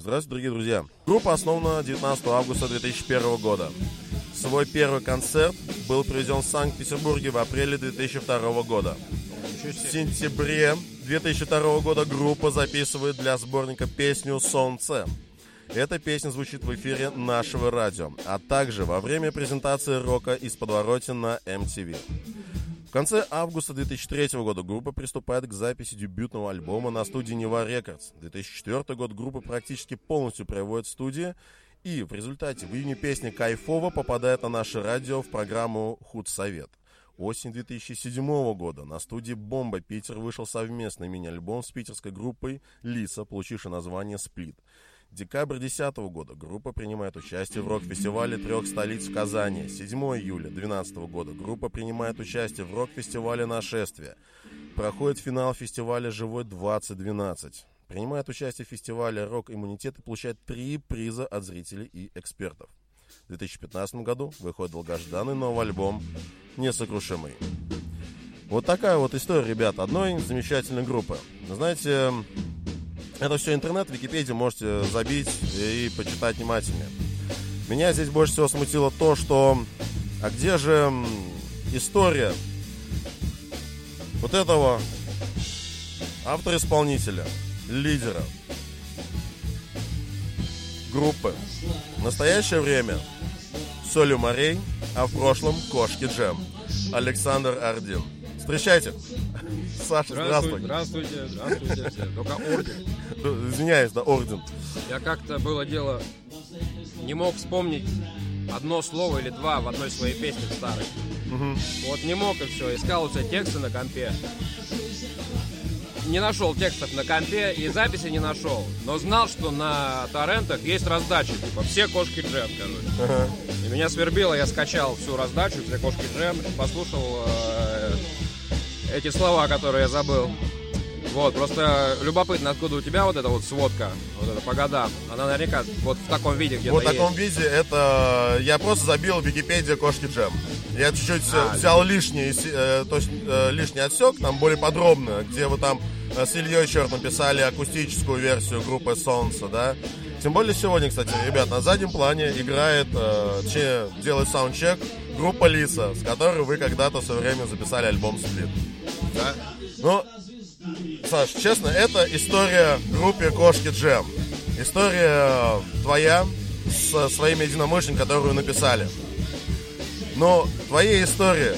Здравствуйте, дорогие друзья. Группа основана 19 августа 2001 года. Свой первый концерт был проведен в Санкт-Петербурге в апреле 2002 года. В сентябре 2002 года группа записывает для сборника песню «Солнце». Эта песня звучит в эфире нашего радио, а также во время презентации рока из подворотен на MTV. В конце августа 2003 года группа приступает к записи дебютного альбома на студии Нева Рекордс. 2004 год группа практически полностью проводит студии, и в результате в июне песня «Кайфово» попадает на наше радио в программу «Худсовет». Осень 2007 года на студии «Бомба» Питер вышел совместный мини-альбом с питерской группой «Лиса», получивший название «Сплит». Декабрь 2010 года группа принимает участие в рок-фестивале трех столиц в Казани. 7 июля 2012 года группа принимает участие в рок-фестивале «Нашествие». Проходит финал фестиваля «Живой 2012». Принимает участие в фестивале «Рок-иммунитет» и получает три приза от зрителей и экспертов. В 2015 году выходит долгожданный новый альбом «Несокрушимый». Вот такая вот история, ребят, одной замечательной группы. Знаете, это все интернет, Википедия, можете забить и почитать внимательнее. Меня здесь больше всего смутило то, что... А где же история вот этого автора-исполнителя, лидера группы? В настоящее время Солю морей, а в прошлом Кошки Джем. Александр Ардин. Встречайте. Саша, здравствуй. Здравствуйте, здравствуйте. Только орден. Извиняюсь, да, орден. Я как-то было дело, не мог вспомнить одно слово или два в одной своей песне старой. Угу. Вот не мог и все. Искал у тебя тексты на компе. Не нашел текстов на компе и записи не нашел. Но знал, что на торрентах есть раздачи. Типа все кошки джем, короче. Ага. И меня свербило, я скачал всю раздачу, все кошки джем, послушал э, эти слова, которые я забыл. Вот, просто любопытно, откуда у тебя вот эта вот сводка, вот это по годам. Она наверняка вот в таком виде где-то Вот в таком есть. виде это... Я просто забил в Википедия кошки джем. Я чуть-чуть А, взял лишний, э, то есть э, лишний отсек, там более подробно, где вы там э, с Ильей Черт написали акустическую версию группы Солнце, да. Тем более сегодня, кстати, ребят, на заднем плане играет, э, точнее, делает саундчек группа Лиса, с которой вы когда-то в свое время записали альбом Сплит. Да? Ну, Саш, честно, это история группе Кошки Джем. История твоя со своими единомышленниками, которую написали. Но твоей истории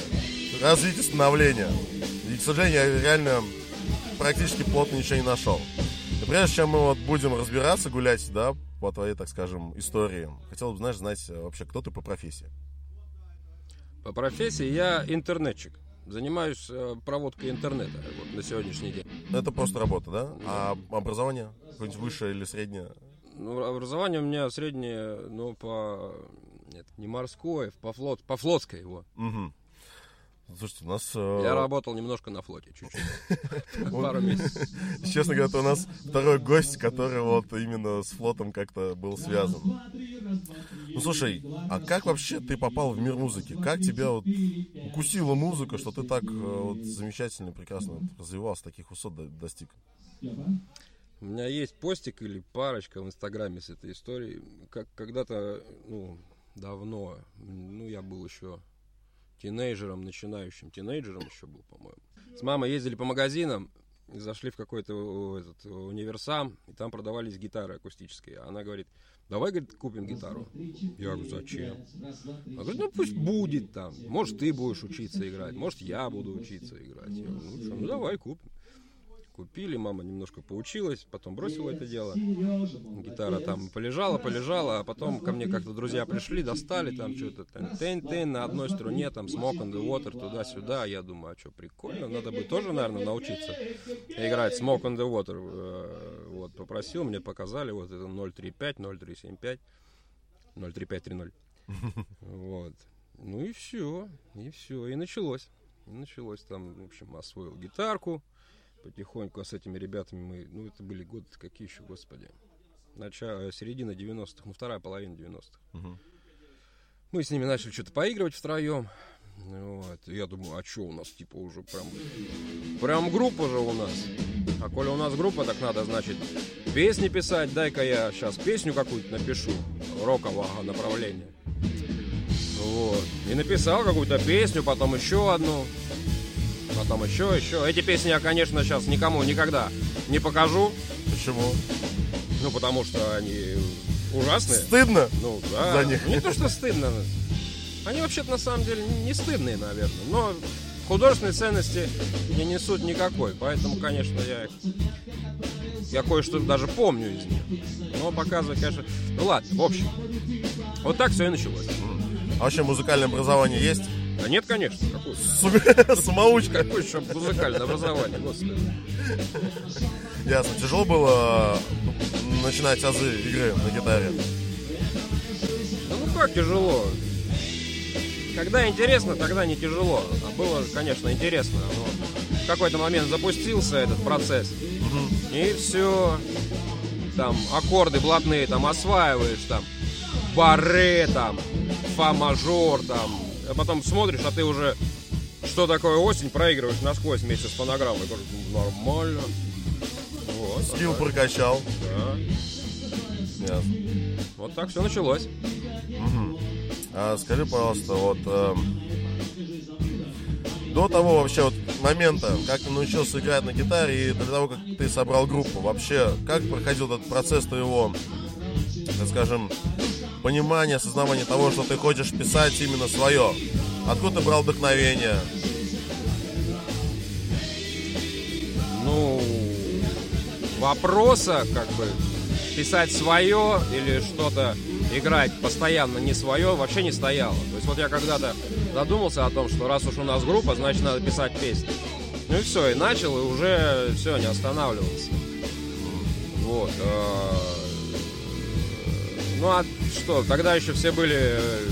развития становления, и, к сожалению, я реально практически плотно ничего не нашел. И прежде чем мы вот будем разбираться, гулять, да, по твоей, так скажем, истории, хотел бы, знаешь, знать э, вообще, кто ты по профессии. По профессии я интернетчик. Занимаюсь э, проводкой интернета вот, на сегодняшний день. Это просто работа, да? А образование? Какое-нибудь высшее или среднее? Ну, образование у меня среднее, ну, по... Нет, не морское, по, флот, по флотской его. Угу. Слушайте, у нас... э, Я работал немножко на флоте, чуть-чуть. Пару месяцев. Честно говоря, у нас второй гость, который вот именно с флотом как-то был связан. Ну слушай, а как вообще ты попал в мир музыки? Как тебя вот укусила музыка, что ты так э, вот замечательно, прекрасно развивался, таких высот до- достиг? У меня есть постик или парочка в Инстаграме с этой историей. Как когда-то, ну, давно, ну, я был еще тинейджером, начинающим тинейджером еще был, по-моему. С мамой ездили по магазинам, зашли в какой-то этот, универсам, и там продавались гитары акустические. Она говорит, давай, говорит, купим гитару. Я говорю, зачем? Она говорит, ну пусть будет там. Может, ты будешь учиться играть, может, я буду учиться играть. Я говорю, ну, ну давай купим. Купили, мама немножко поучилась, потом бросила это дело. Гитара там полежала, полежала, а потом ко мне как-то друзья пришли, достали там что-то, тен-тен на одной струне, там Smoke on the Water, туда-сюда. Я думаю, а что, прикольно, надо бы тоже, наверное, научиться играть Smoke on the Water. Э, Вот, попросил, мне показали, вот это 035, 0375, 03530. Вот. Ну и все, и все, и началось. И началось там, в общем, освоил гитарку, потихоньку а с этими ребятами мы, ну это были годы какие еще, господи, начало, середина 90-х, ну вторая половина 90-х. Мгм. Мы с ними начали что-то поигрывать втроем, Вот. И я думаю, а что у нас, типа, уже прям... Прям группа же у нас. А коли у нас группа, так надо, значит, песни писать. Дай-ка я сейчас песню какую-то напишу рокового направления. Вот. И написал какую-то песню, потом еще одну. Потом еще, еще. Эти песни я, конечно, сейчас никому никогда не покажу. Почему? Ну, потому что они ужасные. Стыдно? Ну, да. За них. Не то, что стыдно. Они вообще-то на самом деле не стыдные, наверное. Но художественной ценности не несут никакой. Поэтому, конечно, я их... Я кое-что даже помню из них. Но показывать, конечно... Ну ладно, в общем. Вот так все и началось. А вообще музыкальное образование есть? Да нет, конечно. Сука, Самоучка. какое еще музыкальное образование, господи. Ясно. Тяжело было начинать азы игры на гитаре? Да ну как тяжело? Когда интересно, тогда не тяжело. А было, конечно, интересно. Но в какой-то момент запустился этот процесс. И все. Там аккорды блатные там осваиваешь, там бары, там фа-мажор, там. А потом смотришь, а ты уже что такое осень проигрываешь насквозь вместе с фонограммой. Говорю, «Ну, Нормально. Вот, Скилл так. прокачал. Да. Ясно. Вот так все началось. А скажи, пожалуйста, вот эм, до того вообще вот момента, как ты научился играть на гитаре и до того, как ты собрал группу, вообще, как проходил этот процесс твоего, так скажем, понимания, осознавания того, что ты хочешь писать именно свое? Откуда ты брал вдохновение? ну, вопроса, как бы, писать свое или что-то играть постоянно не свое, вообще не стояло. То есть вот я когда-то задумался о том, что раз уж у нас группа, значит надо писать песни. Ну и все, и начал, и уже все, не останавливался. Вот. э, Ну а что, тогда еще все были э,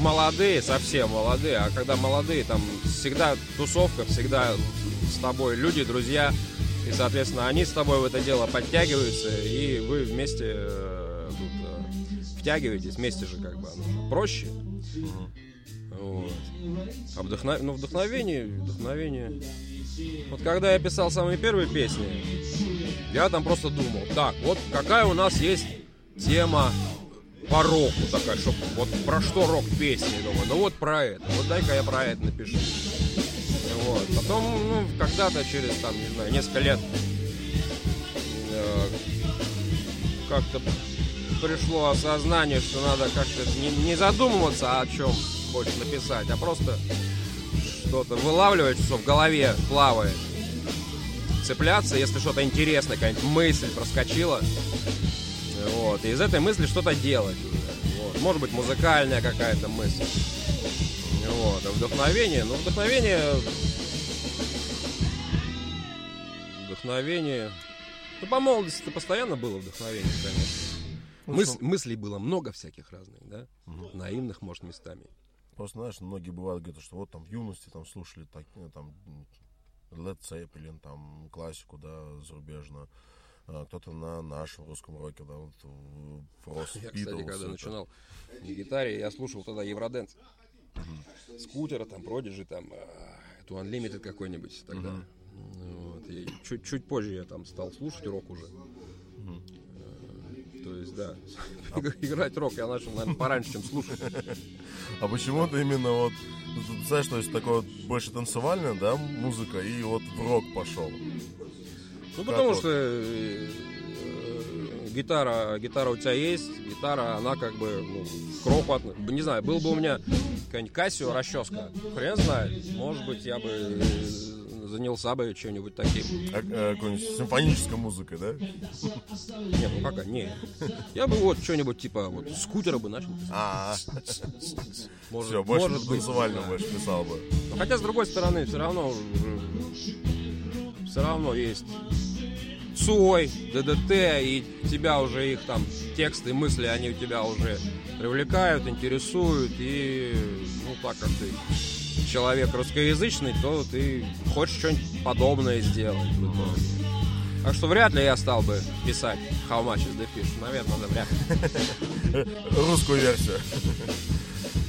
молодые, совсем молодые, а когда молодые, там всегда тусовка, всегда с тобой люди, друзья, и, соответственно, они с тобой в это дело подтягиваются, и вы вместе э, тут э, втягиваетесь, вместе же как бы оно проще. Вот. А вдохно- ну, вдохновение, вдохновение. Вот когда я писал самые первые песни, я там просто думал, так, вот какая у нас есть тема по року такая, чтобы вот про что рок песни, думаю, ну вот про это, вот дай-ка я про это напишу. Вот. Потом, ну, когда-то через, там, не знаю, несколько лет э, как-то пришло осознание, что надо как-то не, не задумываться, о чем хочешь написать, а просто что-то вылавливать, что в голове плавает. Цепляться, если что-то интересное, какая-нибудь мысль проскочила. Вот. И из этой мысли что-то делать. Вот. Может быть, музыкальная какая-то мысль. Вот. А вдохновение, ну, вдохновение... Вдохновение... Ну, по молодости-то постоянно было вдохновение, конечно. Мыс- мыслей было много всяких разных, да? Наивных, может, местами. Просто, знаешь, многие бывают говорят, что вот там в юности там слушали так, ну, там Led Zeppelin, там классику, да, зарубежную. А кто-то на нашем русском роке, да, вот э, Фрост, Я, кстати, когда это. начинал на гитаре, я слушал тогда Евроденс. Скутера, там, Продиджи, там, а, эту Unlimited какой-нибудь тогда. Ну, Вот, и чуть, чуть позже я там стал слушать рок уже. Э, То есть, да, играть рок я начал, наверное, пораньше, чем слушать. А почему ты именно вот, представляешь, то есть такое вот больше танцевальная, да, музыка, и вот в рок пошел. Ну, потому вот? что э, э, гитара, гитара у тебя есть, гитара, она как бы, ну, к року от- Не знаю, был бы у меня какая-нибудь Кассио расческа, хрен знает. Может быть, я бы э, занялся бы чем-нибудь таким. А, э, какой-нибудь симфонической музыкой, да? Нет, ну какая, не. Я бы вот что-нибудь типа вот скутера бы начал. А, Может, все, больше может быть, танцевально больше писал бы. Хотя, с другой стороны, все равно все равно есть Цой, ДДТ, и тебя уже их там тексты, мысли, они у тебя уже привлекают, интересуют, и ну так как ты человек русскоязычный, то ты хочешь что-нибудь подобное сделать в итоге. Так что вряд ли я стал бы писать How much is the fish? Наверное, да, вряд ли. Русскую версию.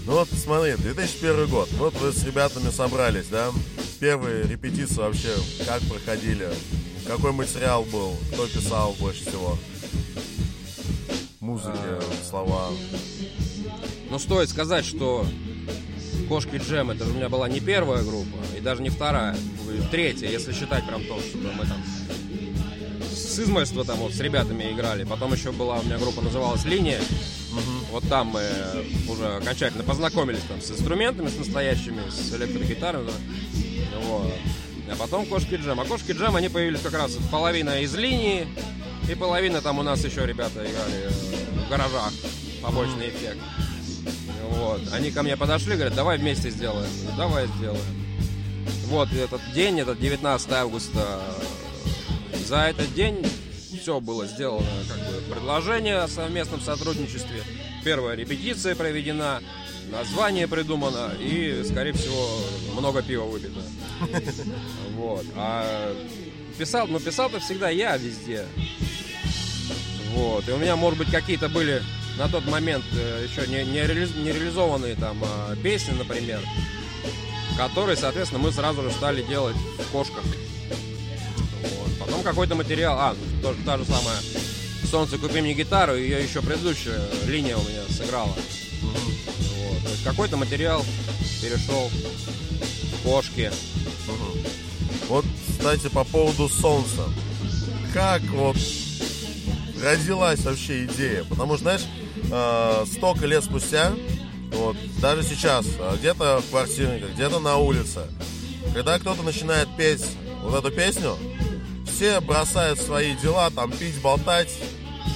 Ну вот смотри, 2001 год. Вот вы с ребятами собрались, да? Первые репетиции вообще как проходили? Какой материал был? Кто писал больше всего? Музыки, А. слова. Ну, стоит сказать, что Кошки Джем это же у меня была не первая группа, и даже не вторая, третья, если считать прям то, что мы там с измольства там вот с ребятами играли. Потом еще была у меня группа, называлась Линия. Вот там мы уже окончательно познакомились там с инструментами, с настоящими, с электрогитарами. да. Вот. А потом Кошки Джем. А Кошки Джем, они появились как раз половина из линии, и половина там у нас еще ребята играли э, в гаражах. Побочный эффект. Вот. Они ко мне подошли, говорят, давай вместе сделаем. Давай сделаем. Вот этот день, этот 19 августа, за этот день все было сделано, как бы предложение о совместном сотрудничестве. Первая репетиция проведена, название придумано и, скорее всего, много пива выпито. Вот. А писал, ну писал-то всегда я везде. Вот. И у меня, может быть, какие-то были на тот момент э, еще не, не, реали- не реализованные там э, песни, например, которые, соответственно, мы сразу же стали делать в кошках. Вот. Потом какой-то материал, а, тоже та же самая «Солнце, купи мне гитару», ее еще предыдущая линия у меня сыграла. Вот. Какой-то материал перешел в кошки. Вот, кстати, по поводу солнца. Как вот родилась вообще идея? Потому что, знаешь, э, столько лет спустя, вот, даже сейчас, э, где-то в квартирниках, где-то на улице, когда кто-то начинает петь вот эту песню, все бросают свои дела, там, пить, болтать,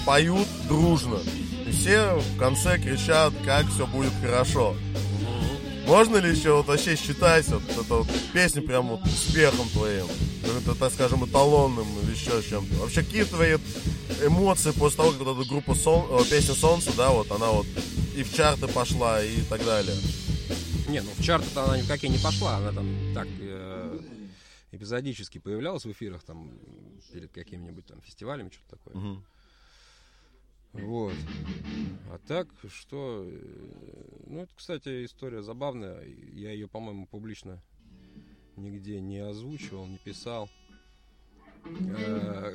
поют дружно. И все в конце кричат, как все будет хорошо. Можно ли еще вот вообще считать вот эту вот песню прям вот успехом твоим? Это, так скажем, эталонным или еще чем-то? Вообще какие твои эмоции после того, как вот эта группа Сон, э, песня Солнце, да, вот она вот и в чарты пошла и так далее. Не, ну в чарты-то она никакие не пошла, она там так э, эпизодически появлялась в эфирах там перед какими-нибудь там фестивалями, что-то такое. Мгм. Вот. А так, что... э, Ну, это, кстати, история забавная. Я ее, по-моему, публично нигде не озвучивал, не писал. Э,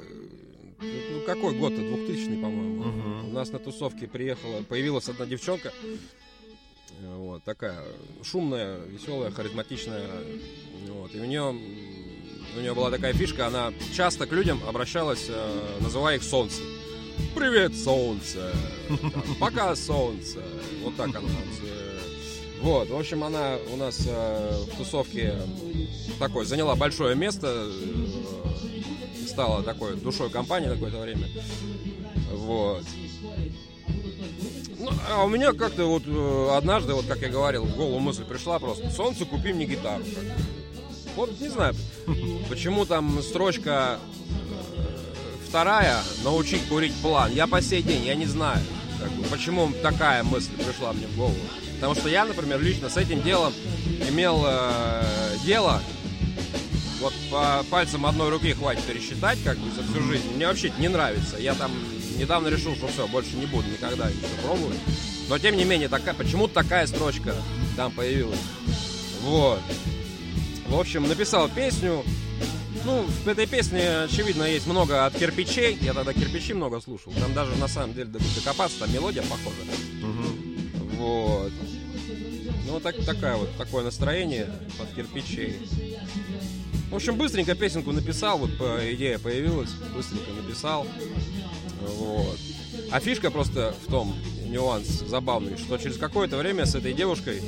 Ну, какой год-то? 2000 по-моему. У нас на тусовке приехала, появилась одна девчонка. э, Вот, такая шумная, веселая, харизматичная. Вот, и у нее, у нее была такая фишка, она часто к людям обращалась, называя их солнце. Привет, солнце! Пока, солнце! Вот так э, Вот, в общем, она у нас э, в тусовке такой заняла большое место, э, стала такой душой компании на какое-то время. Вот. Ну, а у меня как-то вот э, однажды, вот как я говорил, в голову мысль пришла просто, солнце, купи мне гитару. Вот не знаю, почему там строчка вторая, научить курить план. Я по сей день, я не знаю, как бы, почему такая мысль пришла мне в голову. Потому что я, например, лично с этим делом имел э, дело, вот по пальцам одной руки хватит пересчитать, как бы, за всю жизнь. Мне вообще не нравится. Я там недавно решил, что все, больше не буду никогда ничего пробовать. Но, тем не менее, такая, почему-то такая строчка там появилась. Вот. В общем, написал песню. Ну, в этой песне, очевидно, есть много от кирпичей. Я тогда кирпичи много слушал. Там даже, на самом деле, до- докопаться, там мелодия похожа. Мгм. Вот. Ну, так, такая вот, такое настроение под кирпичей. В общем, быстренько песенку написал, вот по- идея появилась, быстренько написал. Вот. А фишка просто в том, нюанс забавный, что через какое-то время с этой девушкой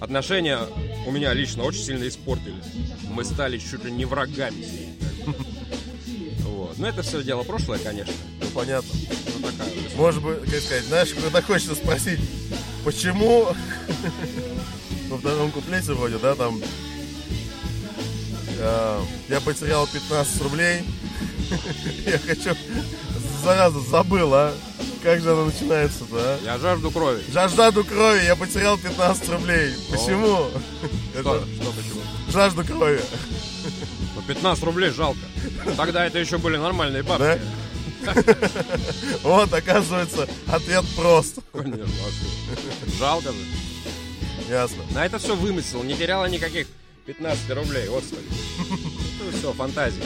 отношения у меня лично очень сильно испортились. Мы стали чуть ли не врагами. Вот. Но это все дело прошлое, конечно. Ну, понятно. Ну, такая вот Может быть, как сказать, знаешь, когда хочется спросить, почему во втором куплете вроде, да, там э, я потерял 15 рублей, я хочу, зараза, забыл, а, как же она начинается-то, а? Я жажду крови. Жажду крови, я потерял 15 рублей. Почему? Что, Это что почему? жажду крови. Ну, 15 рублей жалко. Тогда это еще были нормальные бабки. Да? Вот, оказывается, ответ прост. Конечно? Жалко же. Ясно. На это все вымысел, не теряла никаких 15 рублей, вот стоит. Все, фантазия.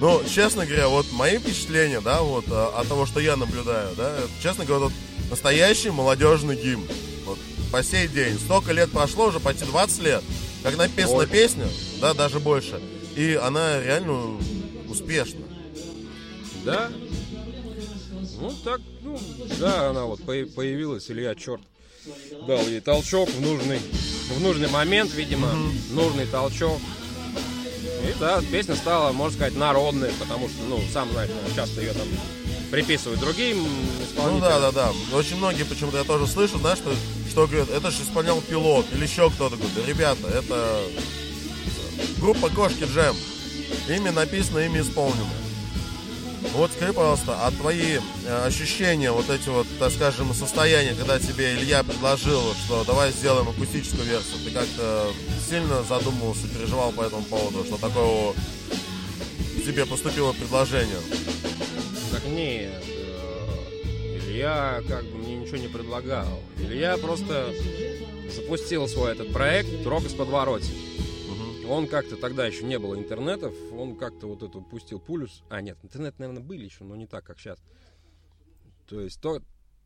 Ну, честно говоря, вот мои впечатления, да, вот а, от того, что я наблюдаю, да, честно говоря, вот настоящий молодежный гимн. Вот по сей день. Столько лет прошло, уже почти 20 лет, как написана Ой. песня, да, даже больше. И она реально успешна. Да? Ну так, ну, да, она вот по- появилась, Илья, черт, дал ей толчок в нужный, в нужный момент, видимо, нужный толчок. И да, песня стала, можно сказать, народной, потому что, ну, сам знаешь, ну, часто ее там приписывают другим Ну исполнителям. да, да, да. Очень многие почему-то я тоже слышу, знаешь, что, что говорят, это же исполнял пилот или еще кто-то. Говорит, «Да, ребята, это группа Кошки Джем. Ими написано, ими исполнено. Вот скажи, пожалуйста, а твои э, ощущения, вот эти вот, так скажем, состояния, когда тебе Илья предложил, что давай сделаем акустическую версию, ты как-то сильно задумывался, переживал по этому поводу, что такого тебе поступило предложение? Так нет, э, Илья как бы мне ничего не предлагал. Илья просто запустил свой этот проект «Рок из подворотни». Он как-то тогда еще не было интернетов, он как-то вот эту пустил пулю. с- А, нет, интернет, наверное, были еще, но не так, как сейчас. То есть тот,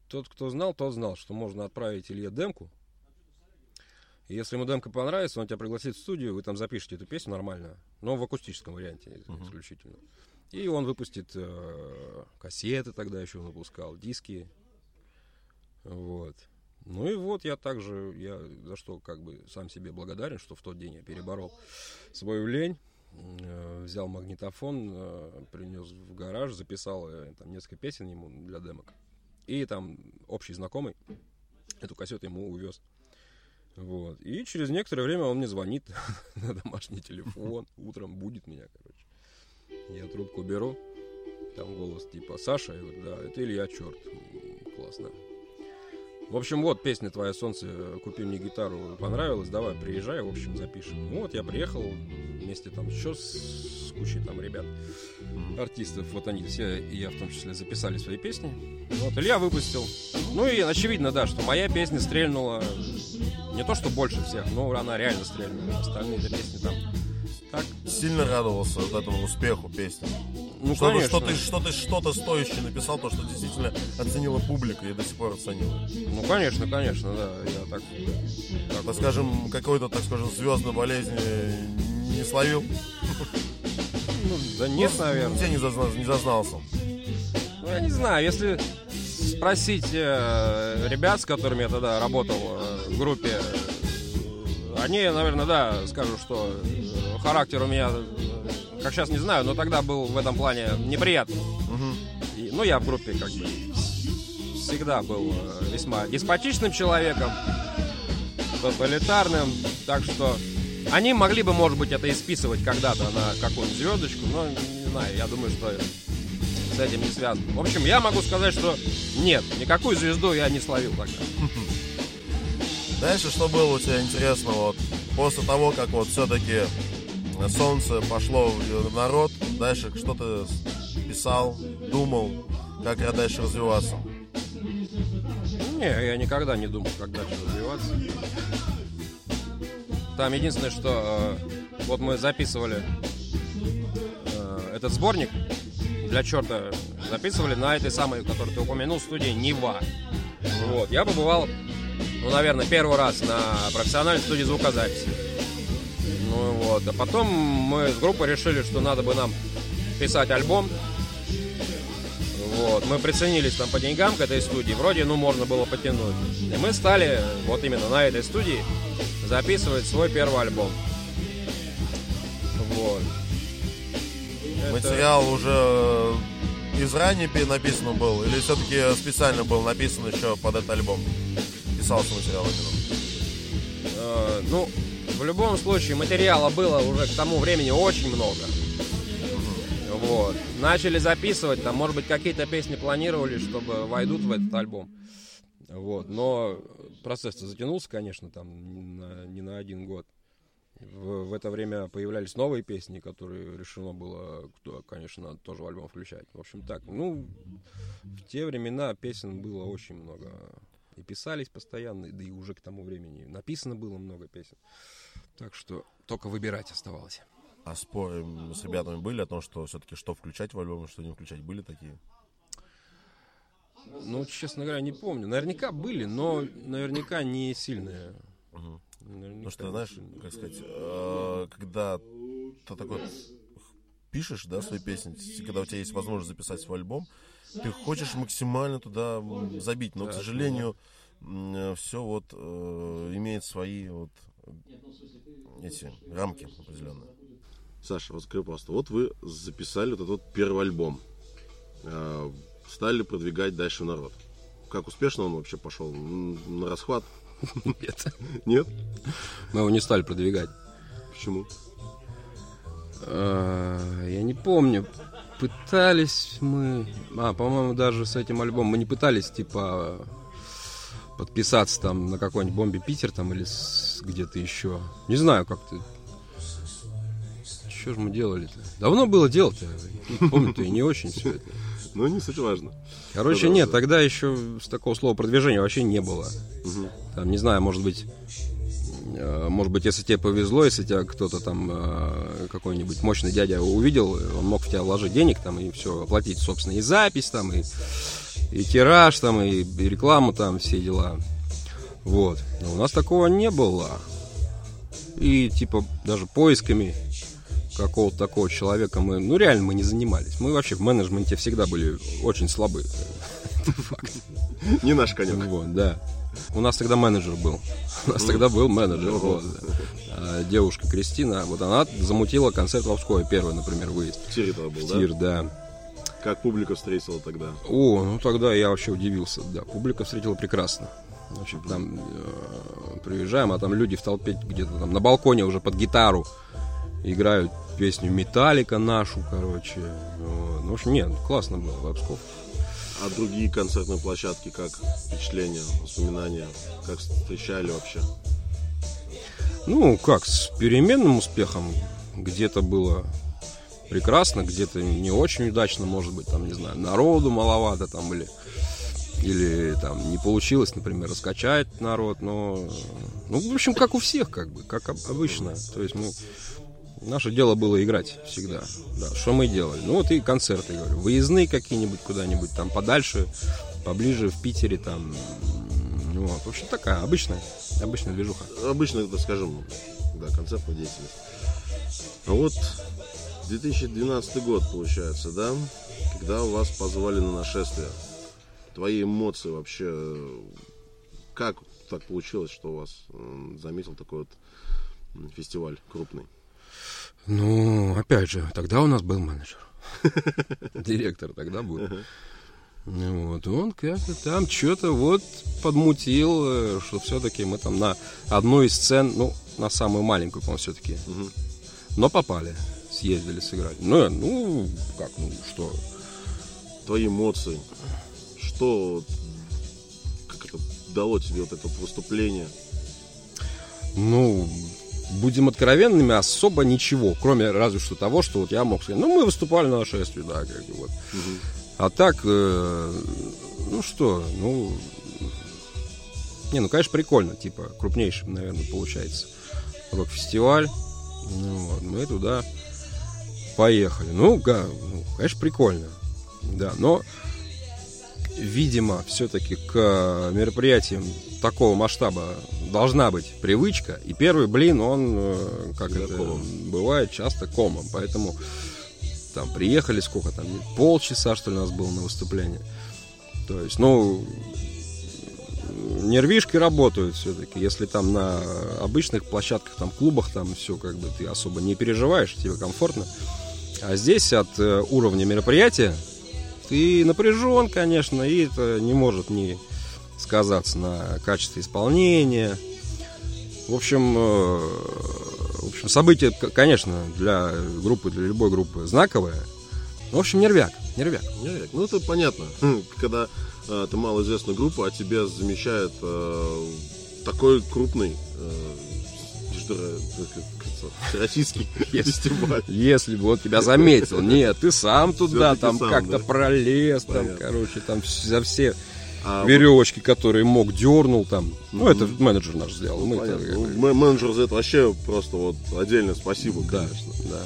тот, кто знал, тот знал, что можно отправить Илье демку. И если ему демка понравится, он тебя пригласит в студию, вы там запишете эту песню нормально, но в акустическом варианте исключительно. И он выпустит э, кассеты тогда еще он выпускал, диски. Вот. Ну и вот я также, я за что как бы сам себе благодарен, что в тот день я переборол свою лень. Э, взял магнитофон, э, принес в гараж, записал э, там несколько песен ему для демок. И там общий знакомый эту кассету ему увез. Вот. И через некоторое время он мне звонит на домашний телефон. Утром будет меня, короче. Я трубку беру. Там голос типа Саша. Я говорю, да, это Илья, черт. Классно. В общем, вот песня «Твое солнце, купи мне гитару» понравилась, давай, приезжай, в общем, запишем. Ну вот я приехал вместе там еще с кучей там ребят, артистов, вот они все, и я в том числе, записали свои песни. Вот Илья выпустил. Ну и очевидно, да, что моя песня стрельнула не то, что больше всех, но она реально стрельнула. Остальные песни там Сильно радовался вот этому успеху песни. ну, что, конечно. что ты что ты что-то стоящее написал, то, что действительно оценила публика и до сих пор оценила. Ну, конечно, конечно, да, я так... так Так скажем, какой-то, так скажем, звездной болезни не словил. ну, да нет, наверное. Где не, зазна- не зазнался. Ну, я не знаю, если спросить э, ребят, с которыми я тогда работал э, в группе, они, наверное, да, скажут, что характер у меня, как сейчас не знаю, но тогда был в этом плане неприятный. И, ну, я в группе как бы всегда был э, весьма деспотичным человеком, тоталитарным, так что они могли бы, может быть, это и списывать когда-то на какую-нибудь звездочку, но не знаю, я думаю, что с этим не связано. В общем, я могу сказать, что нет, никакую звезду я не словил тогда. Дальше что было у тебя интересно вот после того, как вот все-таки солнце пошло в народ, дальше что ты писал, думал, как дальше развиваться? Не, я никогда не думал, как дальше развиваться. Там единственное, что э, вот мы записывали э, этот сборник для черта записывали на этой самой, которую ты упомянул, студии Нева. Вот, я побывал, ну, наверное, первый раз на профессиональной студии звукозаписи. Ну вот, а потом мы с группой решили, что надо бы нам писать альбом. Вот, мы приценились там по деньгам к этой студии, вроде, ну, можно было потянуть. И мы стали вот именно на этой студии записывать свой первый альбом. Вот. Это- Материал уже из ранее пе- написан был, или все-таки специально был написан еще под этот альбом? Писался материал именно. Э, ну, в любом случае, материала было уже к тому времени очень много. Вот. Начали записывать, там, может быть, какие-то песни планировали, чтобы войдут в этот альбом. Вот. Но процесс затянулся, конечно, там на, не на один год. В, в это время появлялись новые песни, которые решено было, кто, конечно, тоже в альбом включать. В общем, так, ну, в те времена песен было очень много. и писались постоянно, да и уже к тому времени написано было много песен. Так что только выбирать оставалось. А споры с ребятами были о том, что все-таки что включать в альбом, что не включать? Были такие? Ну, честно говоря, не помню. Наверняка были, но наверняка не сильные. Угу. Ну что, знаешь, как сказать, э, когда ты такой пишешь, да, свои песни, когда у тебя есть возможность записать свой альбом, ты хочешь максимально туда забить, но, к сожалению, все вот э, имеет свои вот эти рамки определенные. Саша, вот скажи просто, вот вы записали вот этот первый альбом, э, стали продвигать дальше народ. Как успешно он вообще пошел? На расхват? Нет. Нет? Мы его не стали продвигать. Почему? А, я не помню. Пытались мы... А, по-моему, даже с этим альбомом мы не пытались, типа, подписаться там на какой-нибудь бомбе Питер там или где-то еще. Не знаю, как ты. Что же мы делали-то? Давно было дело-то. Помню-то и не очень все это. Ну, не суть важно. Короче, нет, тогда еще с такого слова продвижения вообще не было. Там, не знаю, может быть, э, может быть, если тебе повезло, если тебя кто-то там, э, какой-нибудь мощный дядя увидел, он мог в тебя вложить денег там и все, оплатить, собственно, и запись там, и, и тираж там, и, рекламу там, все дела. Вот. Но у нас такого не было. И, типа, даже поисками какого-то такого человека мы, ну, реально мы не занимались. Мы вообще в менеджменте всегда были очень слабы. Факт. Не наш конек. Вот, да. У нас тогда менеджер был. У нас тогда был менеджер. Вот. А девушка Кристина, вот она замутила концерт в Обскове, первый, например, выезд. Тогда был, Тир, да? Как публика встретила тогда? О, ну тогда я вообще удивился, да. Публика встретила прекрасно. Значит, там э, приезжаем, а там люди в толпе где-то там на балконе уже под гитару играют песню Металлика нашу, короче. Вот. Ну, в общем, нет, классно было в Обсков. А другие концертные площадки, как впечатления, воспоминания, как встречали вообще? Ну, как, с переменным успехом. Где-то было прекрасно, где-то не очень удачно, может быть, там, не знаю, народу маловато там или или там не получилось, например, раскачать народ, но, ну, в общем, как у всех, как бы, как обычно. То есть мы Наше дело было играть всегда. Да, что мы делали? Ну вот и концерты, говорю. Выездные какие-нибудь куда-нибудь там подальше, поближе в Питере там. Ну, вот. В общем, такая обычная, обычная движуха. Обычно, это, скажем, да, концертная деятельность. А вот 2012 год, получается, да? Когда вас позвали на нашествие. Твои эмоции вообще, как так получилось, что у вас заметил такой вот фестиваль крупный? Ну, опять же, тогда у нас был менеджер. Директор тогда был. Вот, он как-то там что-то вот подмутил, э, что все-таки мы там на одну из сцен, ну, на самую маленькую, по-моему, все-таки. Но попали, съездили, сыграли. Ну, ну, как, ну, что? Твои эмоции. Что, как это дало тебе вот это выступление? Ну, будем откровенными, особо ничего, кроме разве что того, что вот я мог сказать, ну, мы выступали на шествии, да, как бы вот. Угу. А так, э, ну что, ну, не, ну, конечно, прикольно, типа, крупнейший, наверное, получается рок-фестиваль, ну, вот, мы туда поехали. Ну, да, ну, конечно, прикольно, да, но, видимо, все-таки к мероприятиям такого масштаба должна быть привычка. И первый блин, он, э, как это бывает, часто комом. Поэтому там приехали сколько там, полчаса, что ли, у нас было на выступление. То есть, ну, нервишки работают все-таки. Если там на обычных площадках, там, клубах, там все как бы ты особо не переживаешь, тебе комфортно. А здесь от э, уровня мероприятия ты напряжен, конечно, и это не может не сказаться на качестве исполнения. В общем, э, в общем, событие, конечно, для группы, для любой группы знаковое. В общем, нервяк, нервяк. Нервяк. Ну, это понятно. Когда э, ты малоизвестная группа, а тебя замещает э, такой крупный э, российский фестиваль. Если бы он тебя заметил. Нет, ты сам туда там как-то пролез, там, короче, там за все а веревочки, которые мог, дернул там. Ну, это менеджер наш сделал. Это, ну, менеджер за это вообще просто вот отдельно спасибо, да, конечно. Да.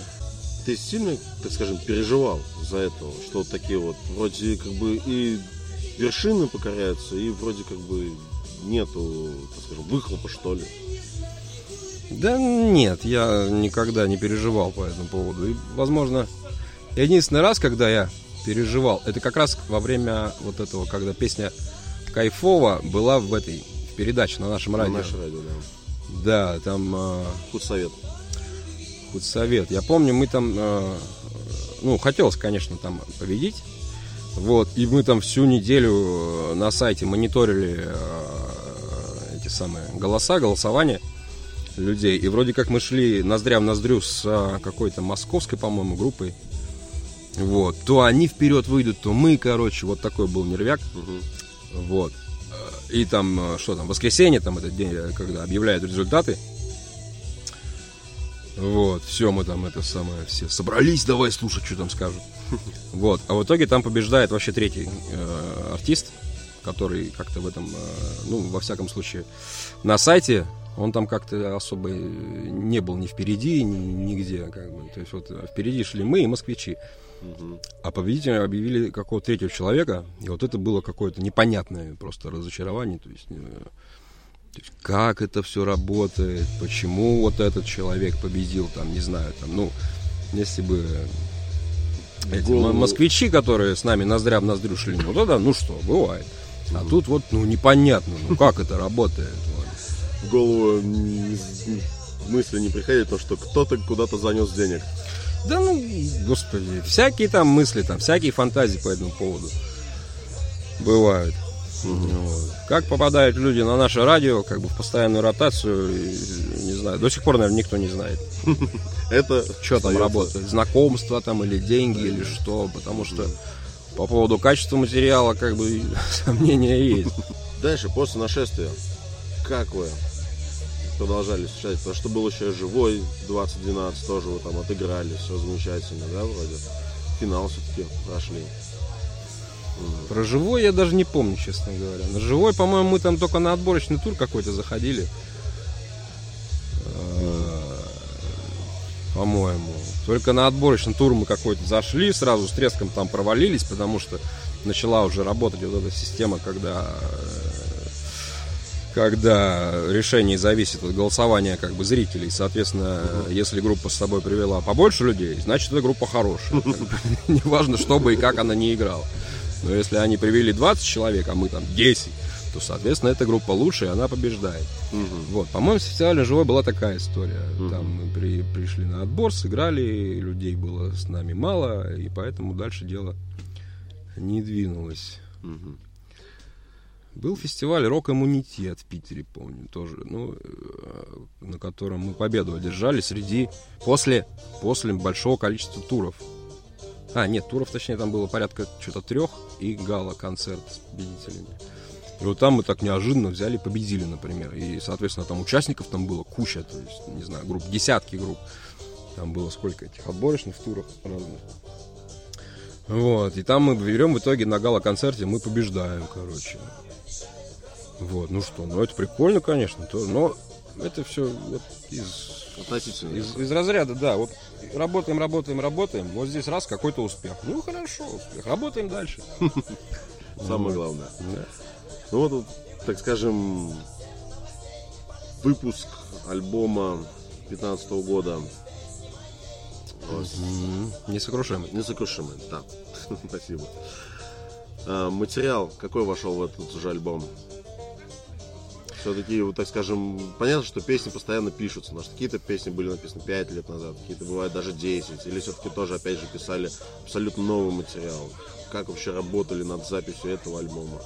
Ты сильно, так скажем, переживал за это, что такие вот вроде как бы и вершины покоряются, и вроде как бы нету, так скажем, выхлопа, что ли? Да нет, я никогда не переживал по этому поводу. И, возможно, единственный раз, когда я переживал, это как раз во время вот этого, когда песня Кайфова была в этой в передаче на нашем радио. На наше радио, да. Да, там... Э, худсовет. Худсовет. Я помню, мы там... Э, ну, хотелось, конечно, там победить. Вот, и мы там всю неделю э, на сайте мониторили э, эти самые голоса, голосование людей. И вроде как мы шли ноздря в ноздрю с э, какой-то московской, по-моему, группой. Вот. То они вперед выйдут, то мы, короче, вот такой был нервяк. Вот. И там, что там, воскресенье, там этот день, когда объявляют результаты. Вот, все, мы там это самое, все собрались, давай слушать, что там скажут. Вот, а в итоге там побеждает вообще третий э, артист, который как-то в этом, э, ну, во всяком случае, на сайте он там как-то особо не был ни впереди, ни нигде, как бы. То есть вот впереди шли мы и москвичи. А победителем объявили какого-то третьего человека, и вот это было какое-то непонятное просто разочарование. То есть, э, то есть как это все работает, почему вот этот человек победил, там, не знаю, там, ну, если бы эти москвичи, которые с нами ноздря в ноздрю шли, ну тогда, ну что, бывает. А угу. тут вот, ну, непонятно, ну, как это работает. Вот. В голову мысли не приходит, то, что кто-то куда-то занес денег. Да ну, господи, всякие там мысли, там, всякие фантазии по этому поводу бывают. Как попадают люди на наше радио, как бы в постоянную ротацию, не знаю, до сих пор, наверное, никто не знает. Это что там работает, знакомство там или деньги или что, потому что по поводу качества материала как бы сомнения есть. Дальше, после нашествия, как вы продолжали встречать? Потому что был еще живой 2012, тоже вы там отыграли, все замечательно, да, вроде? Финал все-таки прошли. Про живой я даже не помню, честно говоря. На живой, по-моему, мы там только на отборочный тур какой-то заходили. Э, по-моему. Только на отборочный тур мы какой-то зашли, сразу с треском там провалились, потому что начала уже работать вот эта система, когда когда решение зависит от голосования как бы зрителей. Соответственно, если группа с собой привела побольше людей, значит, эта группа хорошая. Неважно, что бы и как она не играла. Но если они привели 20 человек, а мы там 10, то, соответственно, эта группа лучше, и она побеждает. Угу. Вот, по-моему, с фестиваля «Живой» была такая история. Угу. Там мы при, пришли на отбор, сыграли, людей было с нами мало, и поэтому дальше дело не двинулось. Угу. Был фестиваль «Рок Иммунитет» в Питере, помню, тоже, ну, э, на котором мы победу одержали среди, после, после большого количества туров. А, нет, туров, точнее, там было порядка что-то трех и гала-концерт с победителями. И вот там мы так неожиданно взяли победили, например. И, соответственно, там участников там было куча, то есть, не знаю, групп, десятки групп. Там было сколько этих отборочных туров разных. Вот, и там мы берем в итоге на гала-концерте, мы побеждаем, короче. Вот, ну что, ну это прикольно, конечно, то, но это все вот из Относительно. Из, из разряда, да, вот работаем, работаем, работаем, вот здесь раз какой-то успех. Ну хорошо, успех, работаем дальше. Самое главное. Ну вот, так скажем, выпуск альбома 15 года. Несокрушимый. Несокрушимый, да. Спасибо. А, материал какой вошел в этот же альбом? Все-таки, вот, так скажем, понятно, что песни постоянно пишутся, потому что какие-то песни были написаны 5 лет назад, какие-то бывают даже 10, или все-таки тоже, опять же, писали абсолютно новый материал. Как вообще работали над записью этого альбома?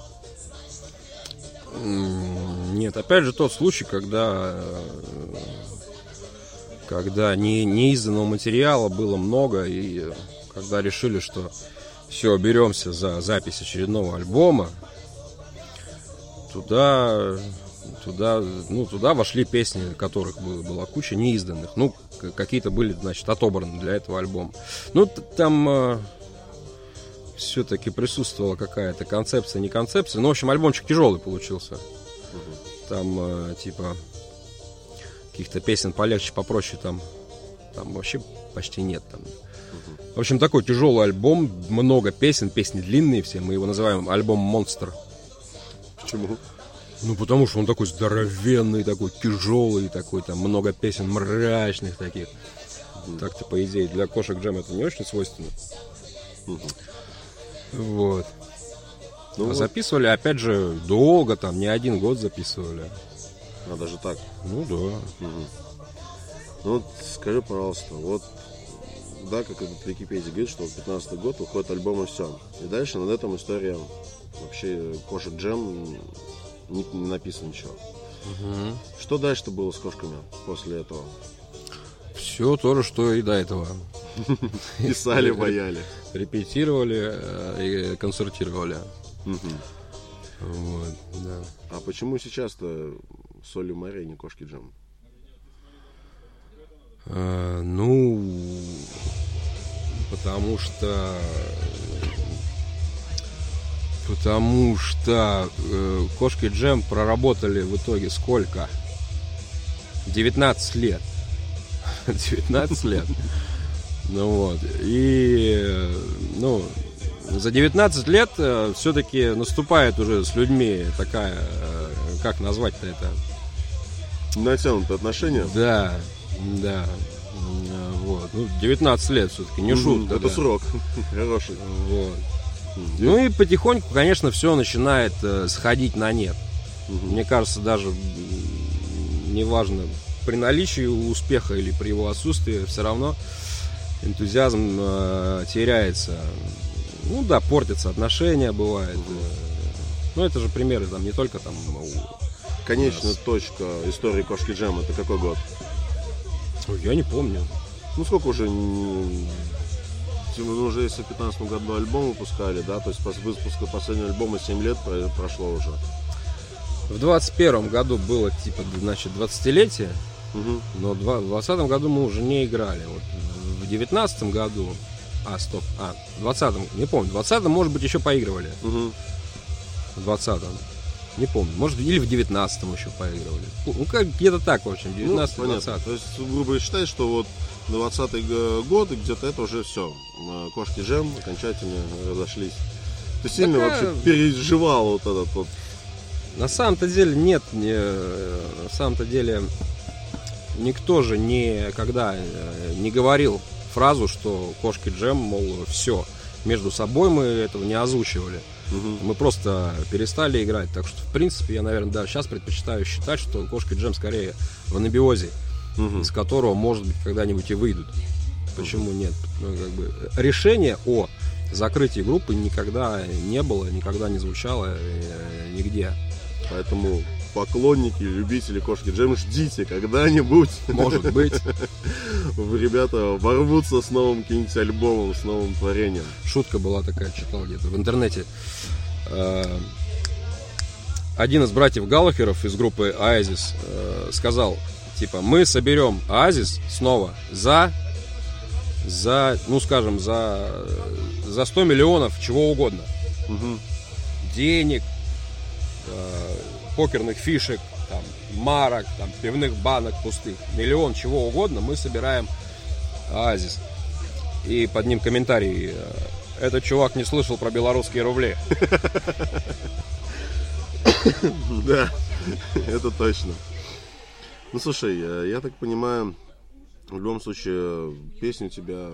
Нет, опять же тот случай, когда когда не, неизданного материала было много, и когда решили, что все, беремся за запись очередного альбома, туда Туда, ну, туда вошли песни, которых было, была куча неизданных. Ну, какие-то были, значит, отобраны для этого альбома. Ну, там э, все-таки присутствовала какая-то концепция, не концепция. Ну, в общем, альбомчик тяжелый получился. Там, э, типа, каких-то песен полегче, попроще там, там вообще почти нет. Там. В общем, такой тяжелый альбом, много песен, песни длинные все. Мы его называем альбом «Монстр». Почему? Ну, потому что он такой здоровенный, такой тяжелый, такой там много песен мрачных таких. Так-то, по идее, для кошек джем это не очень свойственно. Вот. Ну, А вот. записывали, опять же, долго, там, не один год записывали. А, даже так. Ну да. Ну вот скажи, пожалуйста, вот да, как этот Википедия говорит, что в 15 год выходит альбом и все. И дальше над этом история вообще кошек джем не, не написано ничего. Что дальше-то было с кошками после этого? Все то же, что и до этого. Писали, бояли. Репетировали э, и концертировали. Мгм. Вот, да. А почему сейчас-то солью морей, не кошки джем? Э, ну, потому что... Потому что э, Кошки Джем проработали в итоге сколько? 19 лет. 19 лет. Ну вот. И, э, ну, за 19 лет все-таки наступает уже с людьми такая, э, как назвать-то это? Натянутые отношения? Да, да. М, Вот. Ну, 19 лет все-таки, не шутка. Это да. срок. Хороший. Вот. Ну и потихоньку, конечно, все начинает э, сходить на нет. Мне кажется, даже неважно, при наличии успеха или при его отсутствии, все равно энтузиазм э, теряется. Ну да, портятся отношения, бывает. э. Ну это же примеры там не только там Конечная точка истории кошки джем это какой год? Я не помню. Ну сколько уже м, ну, уже если в 15 году альбом выпускали, да, то есть после выпуска последнего альбома 7 лет про- прошло уже. В 21 году было типа, значит, 20-летие, Мгм. но в 20 году мы уже не играли. Вот в 19 году, а, стоп, а, в 20 не помню, в 20 может быть, еще поигрывали. Мгм. В 20 не помню, может, или в 19 еще поигрывали. Ну, как где-то так, в общем, Ну, 19 понятно. 20 То есть, грубо считай, что вот 20 год, и где-то это уже все. Кошки джем окончательно разошлись. Ты сильно Такая- вообще переживал вот этот вот. На самом-то деле нет, не, на самом-то деле никто же никогда э, не говорил фразу, что кошки джем, мол, все. Между собой мы этого не озвучивали. Мгм. Мы просто перестали играть. Так что, в принципе, я, наверное, даже сейчас предпочитаю считать, что кошки джем скорее в анабиозе, Мгм. из которого, может быть, когда-нибудь и выйдут. Почему нет? Ну, как бы, решение о закрытии группы никогда не было, никогда не звучало э, нигде. Поэтому поклонники, любители кошки джем, ждите когда-нибудь. Может быть. Ребята ворвутся с новым каким-нибудь альбомом, с новым творением. Шутка была такая, читал где-то в интернете. Э, Один из братьев Галлахеров из группы Оазис э, сказал, типа, мы соберем Оазис снова за, за, ну скажем, за, за 100 миллионов чего угодно. Мгм. Денег, э, покерных фишек, там, марок, там, пивных банок пустых, миллион чего угодно, мы собираем Оазис. И под ним комментарий. э, Этот чувак не слышал про белорусские рубли. Да, это точно. Ну слушай, э, я так понимаю, в любом случае песни у тебя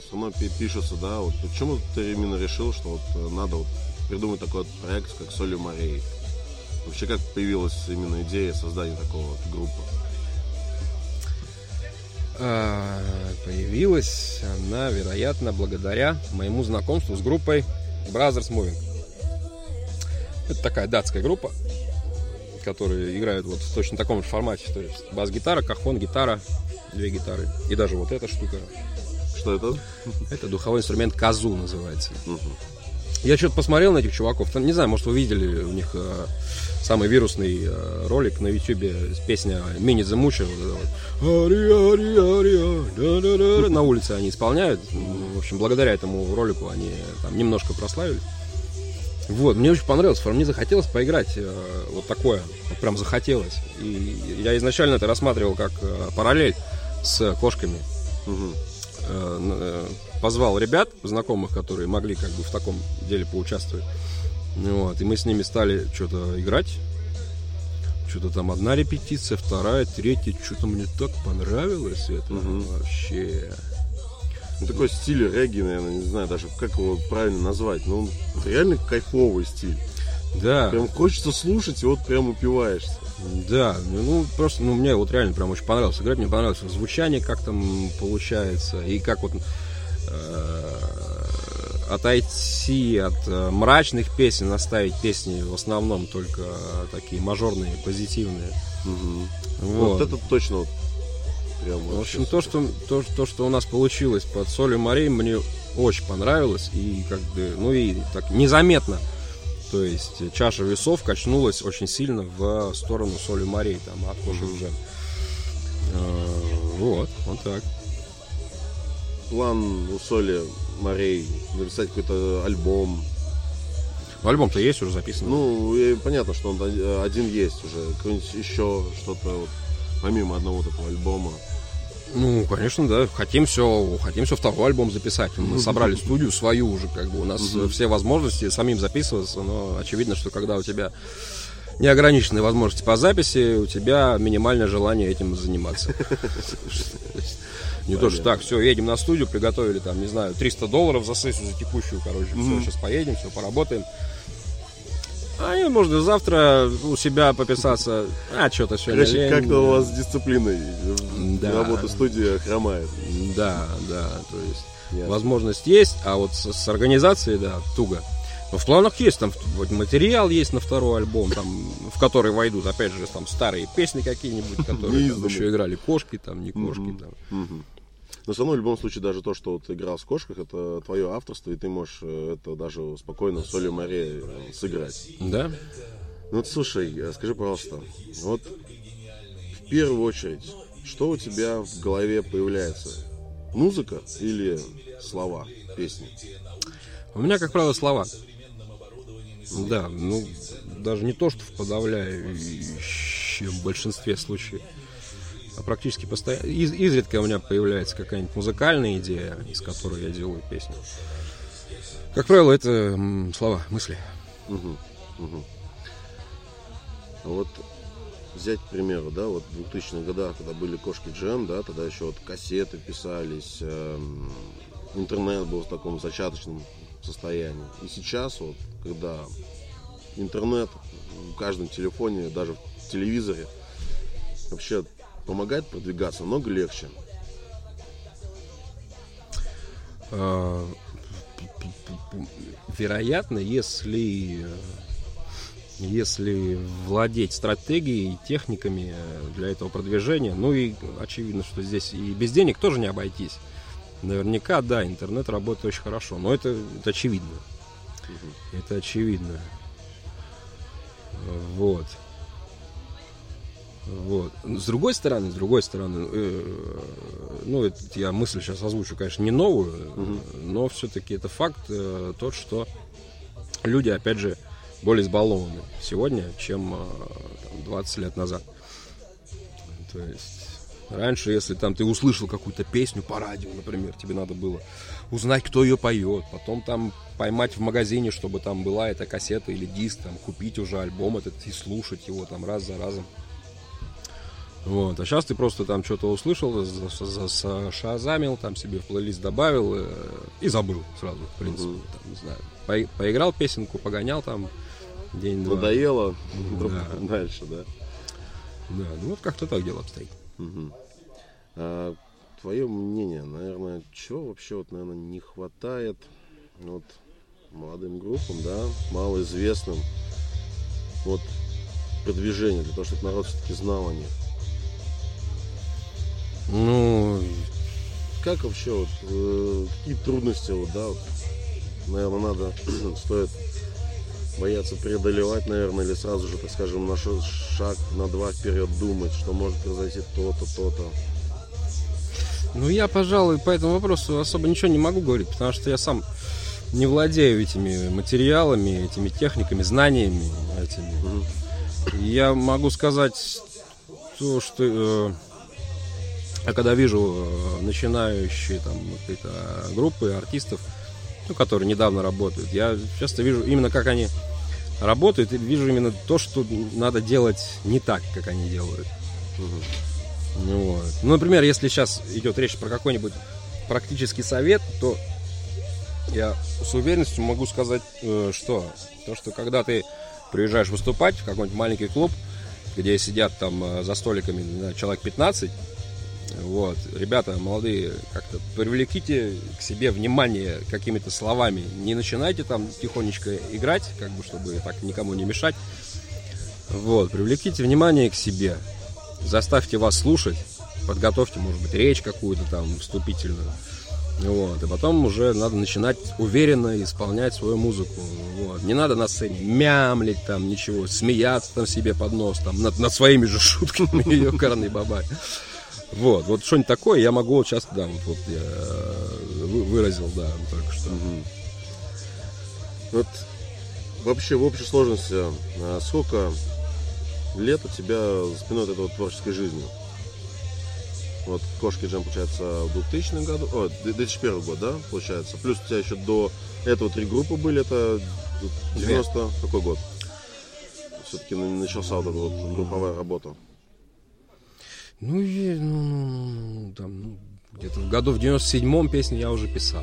все равно пи- пишутся, да? Вот почему ты именно решил, что вот э, надо вот придумать такой вот проект, как Солью морей? Вообще как появилась именно идея создания такого вот группы? А, Появилась она, вероятно, благодаря моему знакомству с группой Brothers Moving. Это такая датская группа, которые играют вот в точно таком же формате. То есть бас-гитара, кахон, гитара, две гитары. И даже вот эта штука. Что это? Это духовой инструмент казу называется. Мгм. Я что-то посмотрел на этих чуваков. Там, не знаю, может, вы видели у них э, самый вирусный э, ролик на ютюбе, песня Мини Mucha, вот вот. Да-да-да. На улице они исполняют. В общем, благодаря этому ролику они там немножко прославились. Вот, мне очень понравилось, мне захотелось поиграть э, вот такое, вот прям захотелось. И я изначально это рассматривал как э, параллель с кошками. Мгм. Э, э, позвал ребят, знакомых, которые могли как бы в таком деле поучаствовать. Ну Вот, и мы с ними стали что-то играть. Что-то там одна репетиция, вторая, третья. Что-то мне так понравилось это Мгм. вообще. Ну, такой стиль регги, наверное, не знаю даже, как его правильно назвать. Но он реально кайфовый стиль. Да, Прям хочется слушать, и вот прям упиваешься. да, ну просто, ну мне вот реально прям очень понравилось играть, мне понравилось звучание, как там получается, и как вот э, отойти от э, мрачных песен, оставить песни в основном только такие мажорные, позитивные. Мгм. Вот. Вот это точно вот прям В общем, то что, то, то, что у нас получилось под солью морей, мне очень понравилось. И как бы, ну и так незаметно. То есть чаша весов качнулась очень сильно в сторону соли морей, там, от кожи уже. Вот, вот так. план у Соли морей написать какой-то альбом. Ну, Альбом-то есть уже записан. Ну, понятно, что он о- один есть уже. Какой-нибудь еще что-то вот, помимо одного такого альбома. Ну, конечно, да. Хотим все, хотим все второй альбом записать. Мы собрали студию свою уже, как бы у нас все возможности самим записываться, но очевидно, что когда у тебя неограниченные возможности по записи, у тебя минимальное желание этим заниматься. Не то, что так, все, едем на студию, приготовили там, не знаю, 300 долларов за сессию, за текущую, короче, все, сейчас поедем, все, поработаем. А и можно завтра у себя пописаться, а что-то сегодня Короче, как-то у вас с дисциплиной Да. работа студия хромает. Да, да, то есть Ясно. возможность есть, а вот с, с организацией, да, туго. Но в планах есть, там материал есть на второй альбом, там, в который войдут, опять же, там старые песни какие-нибудь, которые там еще играли кошки, там, не кошки, там. Но все равно в любом случае даже то, что вот ты играл в кошках, это твое авторство, и ты можешь э, это даже спокойно в соли море э, сыграть. Да? Ну вот слушай, э, скажи, пожалуйста, вот в первую очередь, что у тебя в голове появляется? Музыка или слова песни? У меня, как правило, слова. Да, ну, даже не то, что в подавляющем большинстве случаев, практически постоянно. Из- изредка у меня появляется какая-нибудь музыкальная идея, из которой я делаю песню. Как правило, это слова, мысли. Мгм, мгм. А Вот взять, к примеру, да, вот в 2000-х годах, когда были кошки джем, да, тогда еще вот кассеты писались, эм, интернет был в таком зачаточном состоянии. И сейчас вот, когда интернет в каждом телефоне, даже в телевизоре, вообще помогает продвигаться намного легче. А, Вероятно, если если владеть стратегией, техниками для этого продвижения, ну и очевидно, что здесь и без денег тоже не обойтись. Наверняка, да, интернет работает очень хорошо, но это, это очевидно. Это очевидно. Вот. Вот. С другой стороны, с другой стороны, э, ну, это я мысль сейчас озвучу, конечно, не новую, Мгм. но все-таки это факт э, тот, что люди, опять же, более избалованы сегодня, чем э, там, 20 лет назад. То есть раньше, если там ты услышал какую-то песню по радио, например, тебе надо было узнать, кто ее поет, потом там поймать в магазине, чтобы там была эта кассета или диск, там купить уже альбом этот и слушать его там раз за разом. Вот. А сейчас ты просто там что-то услышал, за- за- за- шазамил, там себе в плейлист добавил э, и забыл сразу, в принципе. Мгм. Там, не знаю, по- поиграл песенку, погонял там день-два. Надоело, Да. дальше, да? Да, ну вот как-то так дело обстоит. Мгм. А, твое мнение, наверное, чего вообще вот, наверное, не хватает вот молодым группам, да, малоизвестным, вот продвижения для того, чтобы народ все-таки знал о них. Ну, Как вообще вот, э, какие трудности вот, да, вот наверное, надо, стоит бояться преодолевать, наверное, или сразу же, так скажем, на шаг, на два вперед думать, что может произойти то-то, то-то. Ну, я, пожалуй, по этому вопросу особо ничего не могу говорить, потому что я сам не владею этими материалами, этими техниками, знаниями этими. Угу. Я могу сказать то, что э, я когда вижу э, начинающие там какие-то группы артистов, ну, которые недавно работают, я часто вижу именно как они работают, и вижу именно то, что надо делать не так, как они делают. Угу. Вот. Ну, например, если сейчас идет речь про какой-нибудь практический совет, то я с уверенностью могу сказать, э, что то, что когда ты приезжаешь выступать в какой-нибудь маленький клуб, где сидят там э, за столиками человек 15, вот, ребята молодые, как-то привлеките к себе внимание какими-то словами. Не начинайте там тихонечко играть, как бы, чтобы так никому не мешать. Вот, привлеките внимание к себе. Заставьте вас слушать. Подготовьте, может быть, речь какую-то там вступительную. Вот, и потом уже надо начинать уверенно исполнять свою музыку. Вот. Не надо на сцене мямлить там ничего, смеяться там себе под нос, там, над, над своими же шутками ее карный бабай. Вот, вот что-нибудь такое я могу вот сейчас, да, вот, вот я э, выразил, да, только что. Угу. Вот вообще в общей сложности а сколько лет у тебя за спиной этой вот творческой жизни? Вот Кошки Джем, получается, в 2000 году, о, 2001 год, да, получается. Плюс у тебя еще до этого три группы были, это 90 Две. какой год? Все-таки начался вот эта вот групповая работа. Ну, и, ну, ну, ну, ну там, ну, где-то в году в 97-м песню я уже писал.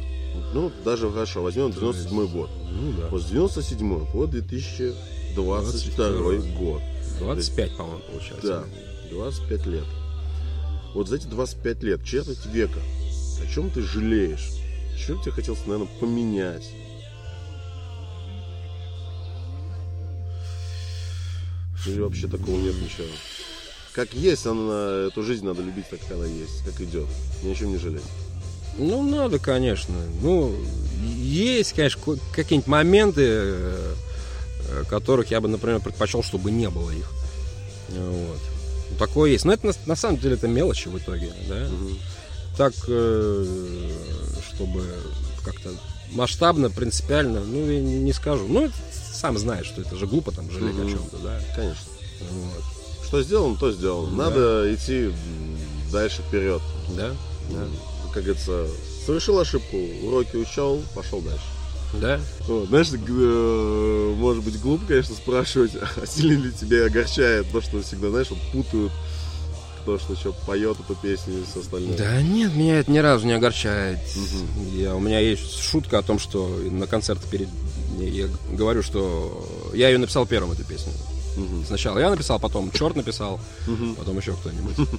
Ну, даже хорошо, возьмем 97 год. Ну, да. Вот с 97 по 2022 22. год. 25, по-моему, получается. Да, 25 лет. Вот за эти 25 лет, четверть века, о чем ты жалеешь? Что тебе хотелось, наверное, поменять? Или вообще такого нет ничего? Как есть, она, эту жизнь надо любить так, как она есть, как идет. Ни о чем не жалеть. Ну, надо, конечно. Ну, есть, конечно, какие-нибудь моменты, э, которых я бы, например, предпочел, чтобы не было их. Вот. Такое есть. Но это на, на самом деле это мелочи в итоге, да. Угу. Так, э, чтобы как-то масштабно, принципиально, ну, я не, не скажу. Ну, сам знаешь, что это же глупо там жалеть угу. о чем-то, да. Конечно. Вот что сделано, то сделано. Да. Надо идти дальше вперед. Да. да. Как говорится, совершил ошибку, уроки учел, пошел дальше. Да. Вот, знаешь, э, может быть глупо, конечно, спрашивать, а сильно ли тебя огорчает то, что всегда, знаешь, вот путают кто что что поет эту песню и все остальное. Да нет, меня это ни разу не огорчает. Угу. Я, у меня есть шутка о том, что на концерт перед я говорю, что я ее написал первым эту песню. Угу. Сначала я написал, потом Черт написал, угу. потом еще кто-нибудь.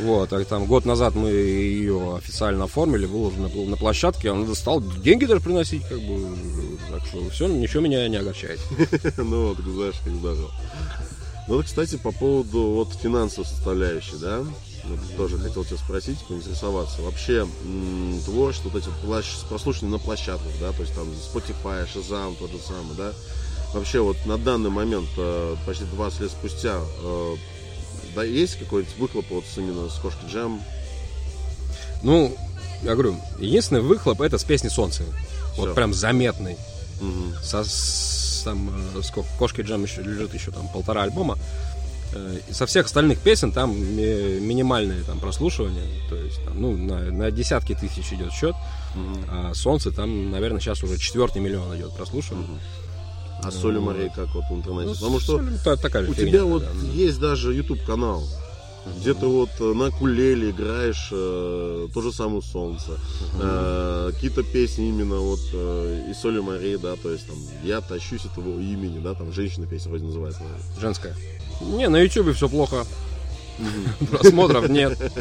Вот, а там год назад мы ее официально оформили, выложили на, на площадке, он стал деньги даже приносить, как бы, так что все, ничего меня не огорчает. Ну вот, знаешь, как здорово. Ну, вот, кстати, по поводу вот финансовой составляющей, да, вот, тоже хотел тебя спросить, поинтересоваться. Вообще, м- творчество, вот эти плащ, прослушивания на площадках, да, то есть там Spotify, Shazam, тот же самый, да, вообще вот на данный момент, э, почти 20 лет спустя, э, да, есть какой-нибудь выхлоп вот именно с кошки джем? Ну, я говорю, единственный выхлоп это с песни Солнце. Все. Вот прям заметный. Угу. Со, с, там, э, сколько, Кошки Джем еще лежит еще там полтора альбома. И со всех остальных песен там минимальные там прослушивания, то есть там, ну, на, на десятки тысяч идет счет, угу. а Солнце там, наверное, сейчас уже четвертый миллион идет прослушивания. Угу. А соли морей как вот в интернете? Ну, Потому что соль, такая у фигня, тебя вот да, есть даже YouTube канал, где ты вот э, на кулеле играешь э, то же самое солнце. Э, какие-то песни именно вот э, и соли морей, да, то есть там я тащусь от его имени, да, там женщина песня вроде называется. Наверное. Женская. Не, на YouTube все плохо. Просмотров нет.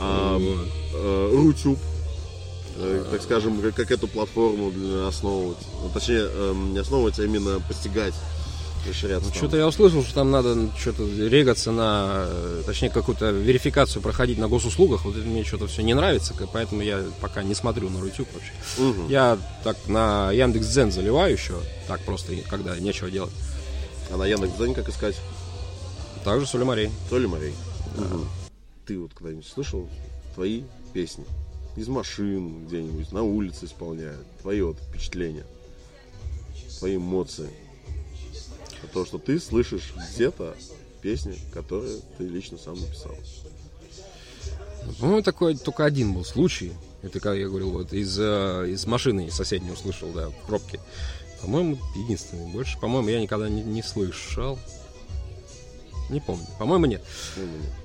А, э, Рутюб так скажем, как, эту платформу основывать. Ну, точнее, эм, не основывать, а именно постигать. Ну, что-то я услышал, что там надо что-то регаться на, э, точнее, какую-то верификацию проходить на госуслугах. Вот это мне что-то все не нравится, поэтому я пока не смотрю на Рутюб вообще. Мгм. Я так на Яндекс.Дзен заливаю еще, так просто, когда нечего делать. А на Яндекс.Дзен как искать? Также Соли Морей. Соли морей. Мгм. Ты вот когда-нибудь слышал твои песни? Из машин где-нибудь, на улице исполняют. Твои вот впечатления. Твои эмоции. А то, что ты слышишь где-то песни, которые ты лично сам написал. По-моему, такой только один был случай. Это, как я говорил, вот из, э, из машины соседней услышал, да, в пробке. По-моему, единственный. Больше, по-моему, я никогда не, не слышал. Не помню. По-моему, нет.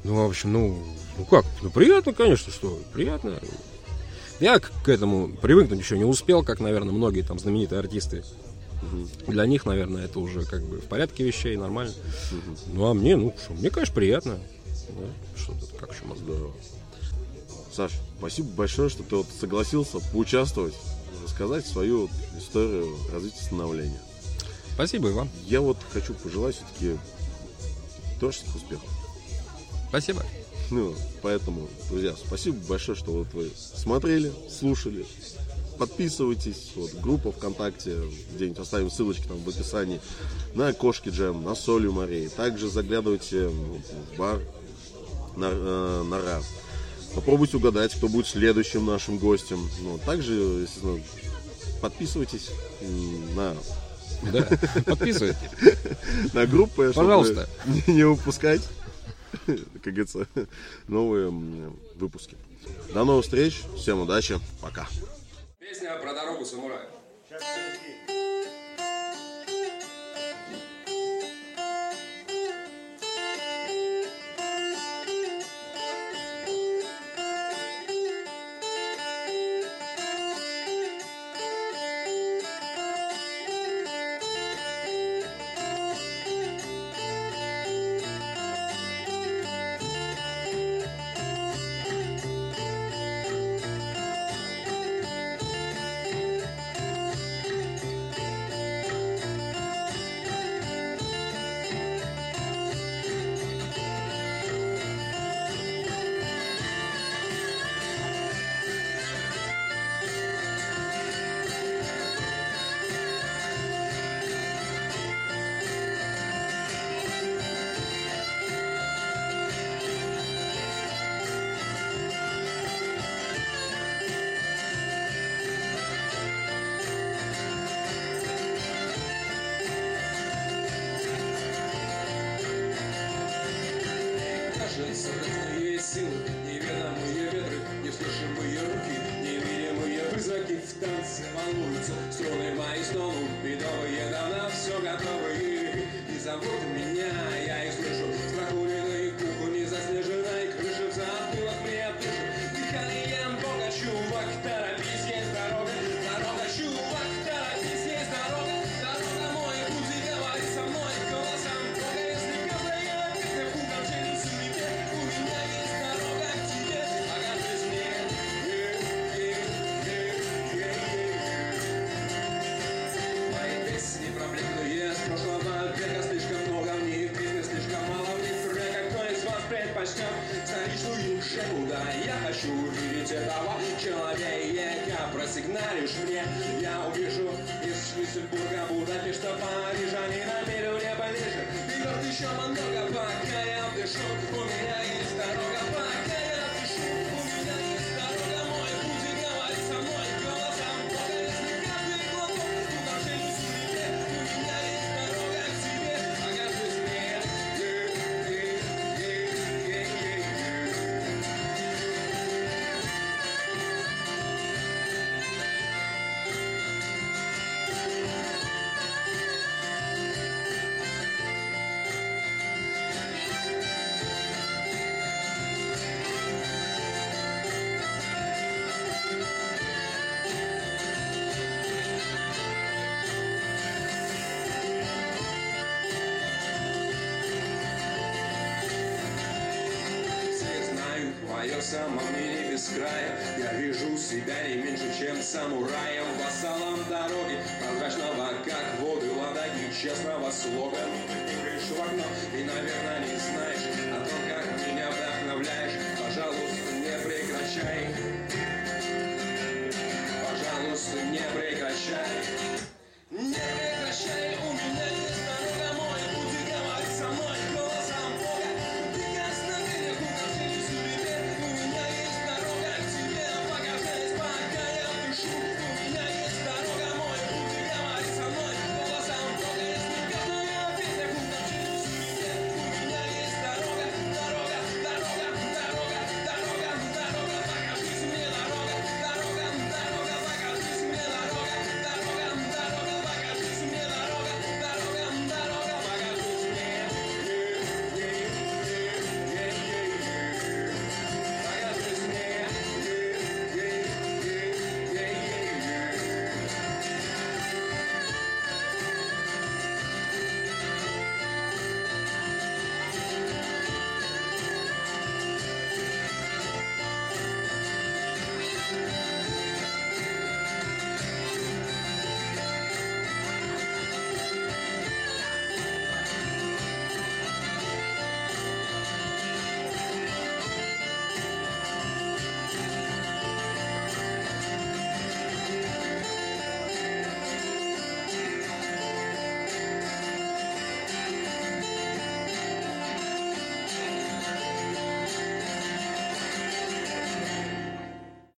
Ну, в общем, ну, ну как? Ну, приятно, конечно, что приятно. Я к, этому привыкнуть еще не успел, как, наверное, многие там знаменитые артисты. Для них, наверное, это уже как бы в порядке вещей, нормально. Ну, а мне, ну, что, мне, конечно, приятно. Да, что тут, как еще можно. Здорово. Саш, спасибо большое, что ты вот согласился поучаствовать, рассказать свою вот историю развития становления. Спасибо вам. Я вот хочу пожелать все-таки творческих успехов. Спасибо. Ну, поэтому, друзья, спасибо большое, что вот вы смотрели, слушали. Подписывайтесь, вот, группа ВКонтакте, где-нибудь оставим ссылочки там в описании, на Кошки Джем, на Солью Морей. Также заглядывайте в бар на, э, Нора. Попробуйте угадать, кто будет следующим нашим гостем. Ну, также, естественно, подписывайтесь на, Да, подписывайтесь. на группы, чтобы Пожалуйста. не упускать, как говорится, новые выпуски. До новых встреч, всем удачи, пока. Песня про дорогу самурая.